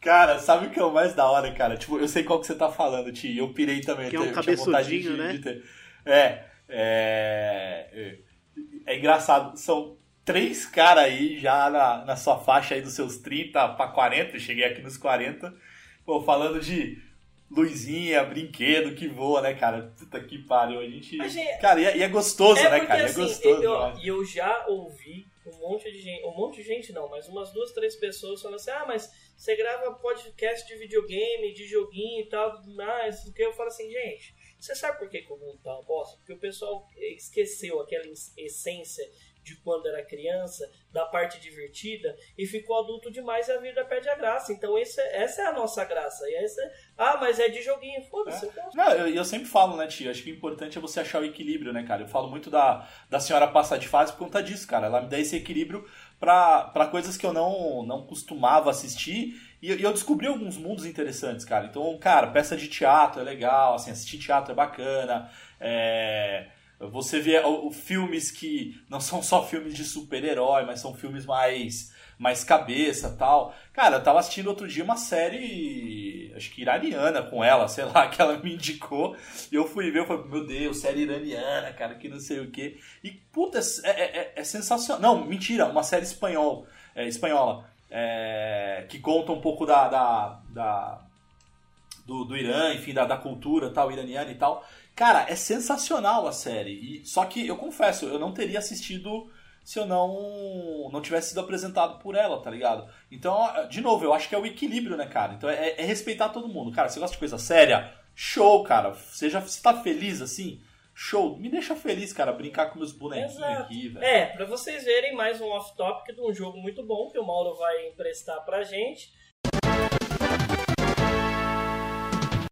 Cara, sabe o que é o mais da hora, cara? Tipo, eu sei qual que você tá falando, Ti. Eu pirei também. Que é um eu tinha vontade de- cabeçudinho, né? de ter. É, é, é. É engraçado. São três caras aí já na, na sua faixa aí dos seus 30 pra 40. Eu cheguei aqui nos 40. Pô, falando de luzinha, brinquedo que voa, né, cara? Puta que pariu. A gente. Mas, gente, Cara, e é, e é gostoso, É né, porque cara? É assim, gostoso. eu, demais. e eu já ouvi um monte de gente, um monte de gente não, mas umas duas, três pessoas falando assim, ah, mas você grava podcast de videogame, de joguinho e tal, tudo mais, o que eu falo assim, gente, você sabe por que que o mundo tá uma bosta? Porque o pessoal esqueceu aquela es- essência de quando era criança, da parte divertida, e ficou adulto demais e a vida perde a graça. Então esse, é- essa é a nossa graça. E essa, ah, mas é de joguinho, foda-se, eu gosto. Não, eu, eu sempre falo, né, tio? Acho que o importante é você achar o equilíbrio, né, cara? Eu falo muito da, da senhora passar de fase por conta disso, cara. Ela me dá esse equilíbrio pra coisas que eu não, não costumava assistir. E, eu- e eu descobri alguns mundos interessantes, cara. Então, cara, peça de teatro é legal, assim, assistir teatro é bacana. É. Você vê filmes que não são só filmes de super-herói, mas são filmes mais mais cabeça tal. Cara, eu tava assistindo outro dia uma série, acho que iraniana com ela, sei lá, que ela me indicou. E eu fui ver, eu falei, meu Deus, série iraniana, cara, que não sei o quê. E, puta, é, é, é sensacional. Não, mentira, uma série espanhol, é, espanhola, é, que conta um pouco da, da, da- do, do Irã, enfim, da, da cultura tal, iraniana e tal. Cara, é sensacional a série. E, só que eu confesso, eu não teria assistido se eu não não tivesse sido apresentado por ela, tá ligado? Então, de novo, eu acho que é o equilíbrio, né, cara? Então é, é respeitar todo mundo. Cara, você gosta de coisa séria? Show, cara. Seja, você tá feliz assim? Show. Me deixa feliz, cara, brincar com meus bonequinhos Exato. aqui, velho. É, pra vocês verem mais um off-topic de um jogo muito bom que o Mauro vai emprestar pra gente.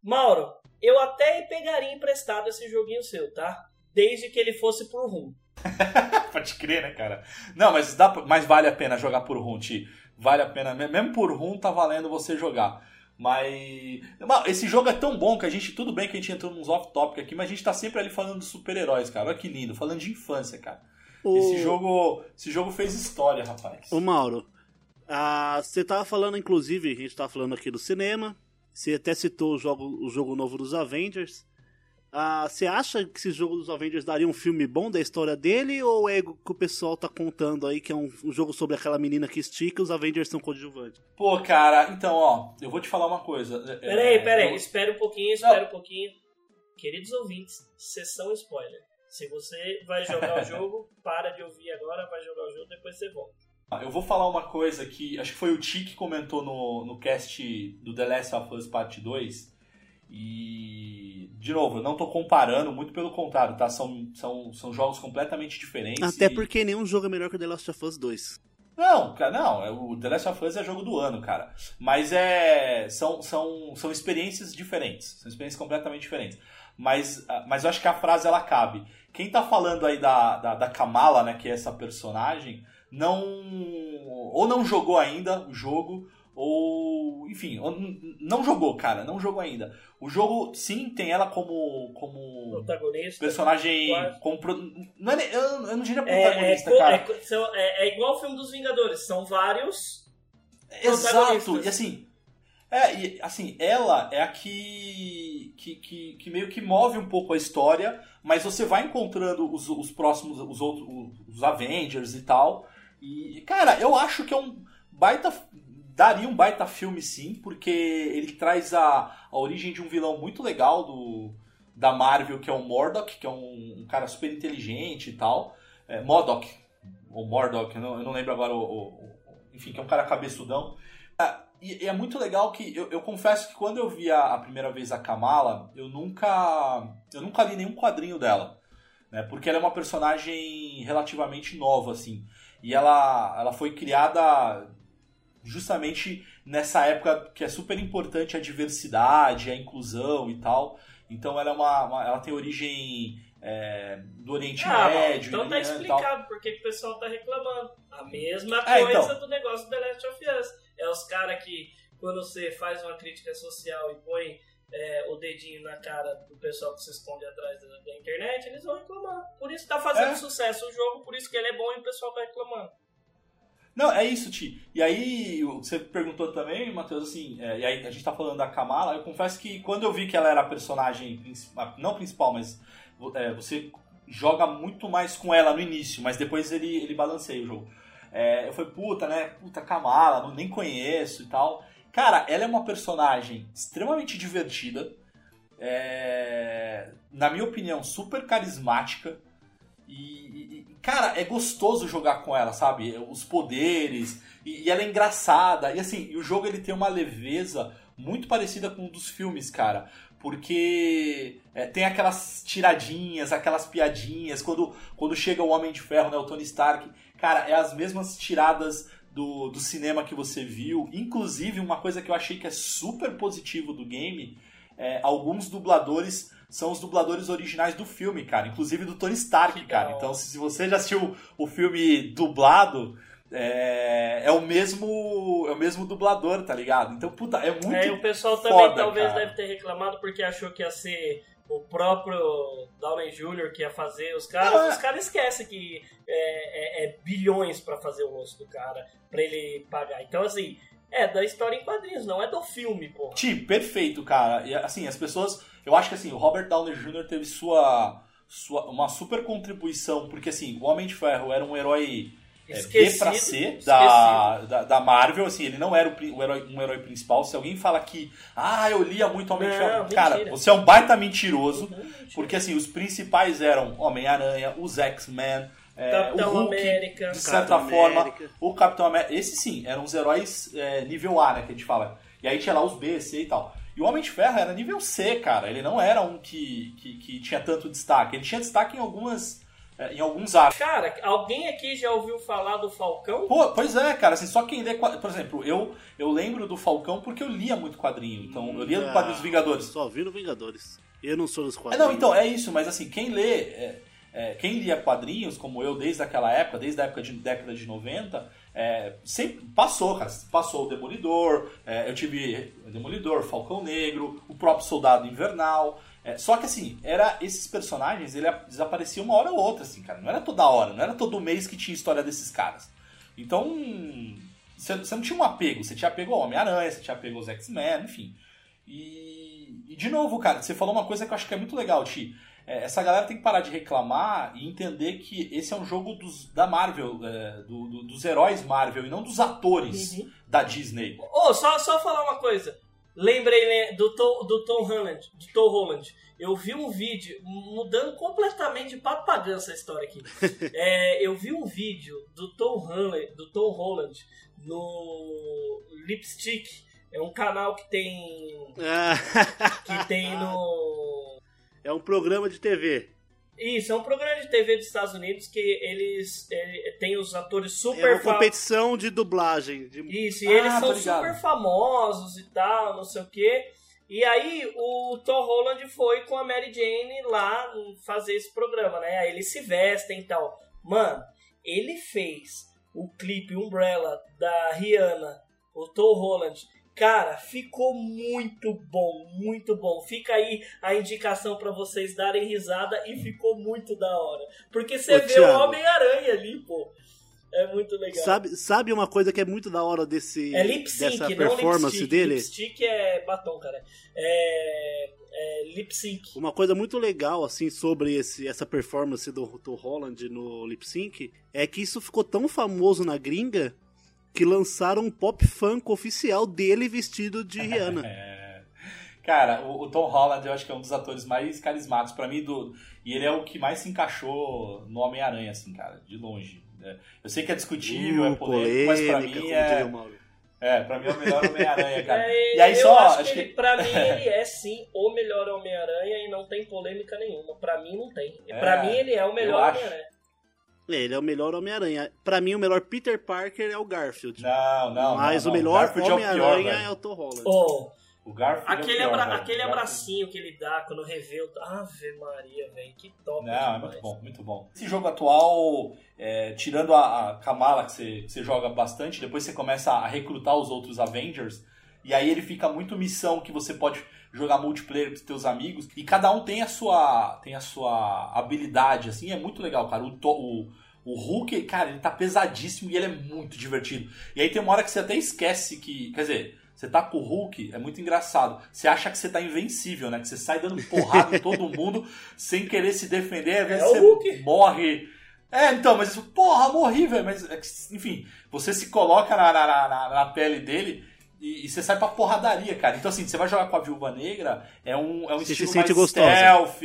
Mauro, eu até pegaria emprestado esse joguinho seu, tá? Desde que ele fosse por rum. Pode crer, né, cara? Não, mas, dá, mas vale a pena jogar por rum, Ti. Vale a pena. me- Mesmo por rum, tá valendo você jogar. Mas. Esse jogo é tão bom que a gente. Tudo bem que a gente entrou nos off-topic aqui, mas a gente tá sempre ali falando de super-heróis, cara. Olha que lindo. Falando de infância, cara. O, Esse jogo. Esse jogo fez história, rapaz. Ô Mauro, ah, você tava falando, inclusive, a gente tava falando aqui do cinema. Você até citou o jogo, o jogo novo dos Avengers. Ah, você acha que esse jogo dos Avengers daria um filme bom da história dele? Ou é o que o pessoal tá contando aí que é um, um jogo sobre aquela menina que estica e os Avengers são coadjuvantes? Pô, cara, então, ó, eu vou te falar uma coisa. É, Peraí, peraí, eu- espera um pouquinho, espera um pouquinho. Queridos ouvintes, sessão spoiler. Se você vai jogar o jogo, para de ouvir agora, vai jogar o jogo, depois você volta. Eu vou falar uma coisa que acho que foi o Ti que comentou no, no cast do The Last of Us Part 2. E, de novo, eu não tô comparando, muito pelo contrário, tá? São, são, são jogos completamente diferentes. Até e- porque nenhum jogo é melhor que o The Last of Us 2. Não, cara, não. é- O The Last of Us é jogo do ano, cara. Mas é. São, são, são experiências diferentes. São experiências completamente diferentes. Mas, ah, mas eu acho que a frase ela cabe. Quem tá falando aí da, da, da Kamala, né, que é essa personagem, não. Ou não jogou ainda o jogo, ou. Enfim, ou não jogou, cara. Não jogou ainda. O jogo, sim, tem ela como. como Protagonista. personagem. Como, pro- não é, eu, eu não diria É, é, protagonista, cara. é co- são- é- é igual o filme dos Vingadores, são vários. Exato, e assim, é, e, assim, ela é a que, que, que, que meio que move um pouco a história, mas você vai encontrando os, os próximos, os outros, os Avengers e tal. E, cara, eu acho que é um baita. Daria um baita filme sim, porque ele traz a, a origem de um vilão muito legal do, da Marvel, que é o Mordok, que é um, um cara super inteligente e tal. É, Modok, ou Mordok, eu não, eu não lembro agora o, o- o- Enfim, que é um cara cabeçudão. Ah, E, e é muito legal que eu, eu confesso que quando eu vi a, a primeira vez a Kamala, eu nunca eu nunca li nenhum quadrinho dela, né? Porque ela é uma personagem relativamente nova assim. E ela ela foi criada justamente nessa época que é super importante a diversidade, a inclusão e tal. Então ela é uma, uma- ela tem origem é, do Oriente Ah, Médio, então tá e explicado por que o pessoal tá reclamando. A mesma É, coisa então. do negócio do The Last of Us. É os caras que, quando você faz uma crítica social e põe é, o dedinho na cara do pessoal que se esconde atrás da, da internet, eles vão reclamar. Por isso tá fazendo É. sucesso o jogo, por isso que ele é bom e o pessoal tá reclamando. Não, é isso, Ti. E aí, você perguntou também, Matheus, assim, é, e aí a gente tá falando da Kamala, eu confesso que quando eu vi que ela era a personagem principal, não principal, mas é, você joga muito mais com ela no início, mas depois ele, ele balanceia o jogo. É, eu falei, puta, né? Puta Kamala, não, nem conheço e tal. Cara, ela é uma personagem extremamente divertida, é, na minha opinião, super carismática. E, e, cara, é gostoso jogar com ela, sabe? Os poderes, e, e ela é engraçada. E assim, o jogo ele tem uma leveza muito parecida com um dos filmes, cara. Porque é, tem aquelas tiradinhas, aquelas piadinhas. Quando, quando chega o Homem de Ferro, né, o Tony Stark, cara, é as mesmas tiradas do, do cinema que você viu. Inclusive, uma coisa que eu achei que é super positivo do game, é, alguns dubladores são os dubladores originais do filme, cara. Inclusive do Tony Stark, cara. Então, se você já assistiu o filme dublado, é, é o mesmo é o mesmo dublador, tá ligado? Então, puta, é muito É, o pessoal também foda, talvez cara. deve ter reclamado porque achou que ia ser o próprio Downey Jr. que ia fazer os caras. Não, é. Os caras esquecem que é, é- é bilhões pra fazer o rosto do cara, pra ele pagar. Então, assim, é da história em quadrinhos, não é do filme, porra. Ti, perfeito, cara. E assim, as pessoas. Eu acho que assim, o Robert Downey Jr. teve sua, sua uma super contribuição, porque assim, o Homem de Ferro era um herói é, B pra C da, da, da Marvel, assim, ele não era o, o herói, um herói principal. Se alguém fala que, ah, eu lia muito Homem de Não, Ferro, cara, mentira. você é um baita mentiroso, Uhum, mentira. porque assim, os principais eram Homem-Aranha, os X-Men, é, Capitão o Hulk, América. de certa Capitão forma, América. o Capitão América. Esses sim, eram os heróis é, nível A, né, que a gente fala. E aí tinha lá os B, C e tal. E o Homem de Ferro era nível C, cara. Ele não era um que, que, que tinha tanto destaque. Ele tinha destaque em algumas. É, em alguns arcos. Cara, alguém aqui já ouviu falar do Falcão? Pô, pois é, cara, assim, só quem lê. Por exemplo, eu, eu lembro do Falcão porque eu lia muito quadrinho. Então, eu lia Ah, do quadrinho dos Vingadores. Só vi no Vingadores. Eu não sou dos É, quadrinhos. não, então, é isso, mas assim, quem lê. é, é, quem lia quadrinhos, como eu, desde aquela época, desde a época de década de 90, é, sempre passou, cara. Passou o Demolidor, é, eu tive o Demolidor, Falcão Negro, o próprio Soldado Invernal. É, só que assim, era esses personagens, ele, eles apareciam uma hora ou outra, assim, cara. Não era toda hora, não era todo mês que tinha história desses caras. Então, você não tinha um apego, você tinha apego ao Homem-Aranha, você tinha apego aos X-Men, enfim. E, e, de novo, cara, você falou uma coisa que eu acho que é muito legal, Ti. É, essa galera tem que parar de reclamar e entender que esse é um jogo dos, da Marvel, é, do- do- dos heróis Marvel e não dos atores Uhum. da Disney. Ô, só, só falar uma coisa. Lembrei né, do Tom, do Tom Holland, do Tom Holland. Eu vi um vídeo, mudando completamente de papagã essa história aqui. É, eu vi um vídeo do Tom Holland, do Tom Holland no Lipstick. É um canal que tem Ah, que tem no é um programa de TV. Isso, é um programa de TV dos Estados Unidos que eles ele, tem os atores É super uma fa- competição de dublagem. De... Isso, e Ah, eles tô são ligado. super famosos e tal, não sei o quê. E aí o Tom Holland foi com a Mary Jane lá fazer esse programa, né? Aí eles se vestem e tal. Mano, ele fez o clipe Umbrella da Rihanna, o Tom Holland. Cara, ficou muito bom, muito bom. Fica aí a indicação pra vocês darem risada e ficou muito da hora. Porque você Ô, vê Thiago. o Homem-Aranha ali, pô. É muito legal. Sabe, sabe uma coisa que é muito da hora desse, É lip sync, dessa não performance lipstick. dele? Lipstick é batom, cara. É, é lip sync. Uma coisa muito legal, assim, sobre esse, essa performance do Tom Holland no lip sync é que isso ficou tão famoso na gringa que lançaram um pop funk oficial dele vestido de Rihanna. É. Cara, o, o Tom Holland eu acho que é um dos atores mais carismáticos pra mim do e ele é o que mais se encaixou no Homem-Aranha, assim, cara, de longe. né? Eu sei que é discutível, é Uh, polêmico, mas pra mim é, é, pra mim é o melhor Homem-Aranha, cara. É, e aí eu só, acho, acho que, que ele, pra mim ele é sim o melhor Homem-Aranha e não tem polêmica nenhuma. Pra mim não tem. É, pra mim ele é o melhor. Homem-Aranha. É, Ele é o melhor Homem-Aranha. Pra mim, o melhor Peter Parker é o Garfield. Não, não, Mas não, o não. melhor é o pior, Homem-Aranha velho. é o Tom Holland. Ô, O Garfield Aquele, é o pior, abra- velho. aquele abracinho que ele dá quando revê o. Ave Maria, velho, que top. Não, é muito bom, muito bom. Esse jogo atual, é, tirando a, a Kamala, que você, que você joga bastante, depois você começa a recrutar os outros Avengers, e aí ele fica muito missão que você pode jogar multiplayer com os teus amigos, e cada um tem a sua, tem a sua habilidade, assim, é muito legal, cara. O, o, o Hulk, cara, ele tá pesadíssimo e ele é muito divertido. E aí tem uma hora que você até esquece que, quer dizer... Você tá com o Hulk, é muito engraçado. Você acha que você tá invencível, né? Que você sai dando porrada em todo mundo sem querer se defender. Às vezes É você Hulk. morre. É, então, mas porra, morri, velho. Mas, é enfim, você se coloca na, na, na, na pele dele e, e você sai pra porradaria, cara. Então, assim, você vai jogar com a Viúva Negra, é um, é um Você se estilo sente mais gostosa. stealth.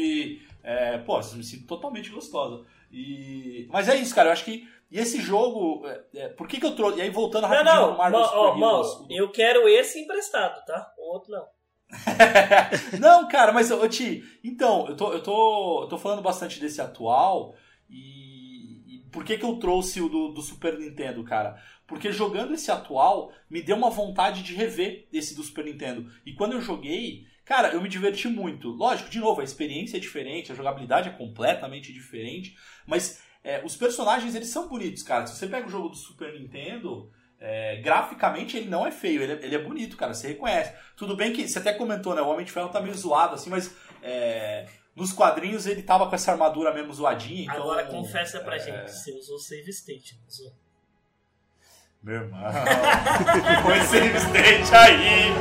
É, pô, eu me sinto totalmente gostosa. E, mas é isso, cara. Eu acho que. E esse jogo. é, é, por que, que eu trouxe. E aí, voltando Não, rapidinho não, pro Marvel Super Mauro, Heroes. eu quero esse emprestado, tá? O outro não. não, cara, mas, ô Ti, então, eu tô, eu, tô, eu tô falando bastante desse atual e, e por que que eu trouxe o do, do Super Nintendo, cara? Porque jogando esse atual, me deu uma vontade de rever esse do Super Nintendo. E quando eu joguei, cara, eu me diverti muito. Lógico, de novo, a experiência é diferente, a jogabilidade é completamente diferente, mas é, os personagens, eles são bonitos, cara. Se você pega o jogo do Super Nintendo... é, graficamente ele não é feio, ele é, ele é bonito, cara, você reconhece. Tudo bem que você até comentou, né? O Homem de Ferro tá meio zoado, assim, mas é, nos quadrinhos ele tava com essa armadura mesmo zoadinha. Então, Agora confessa pra é, gente, você usou save state, não usou? Meu irmão, foi save state aí!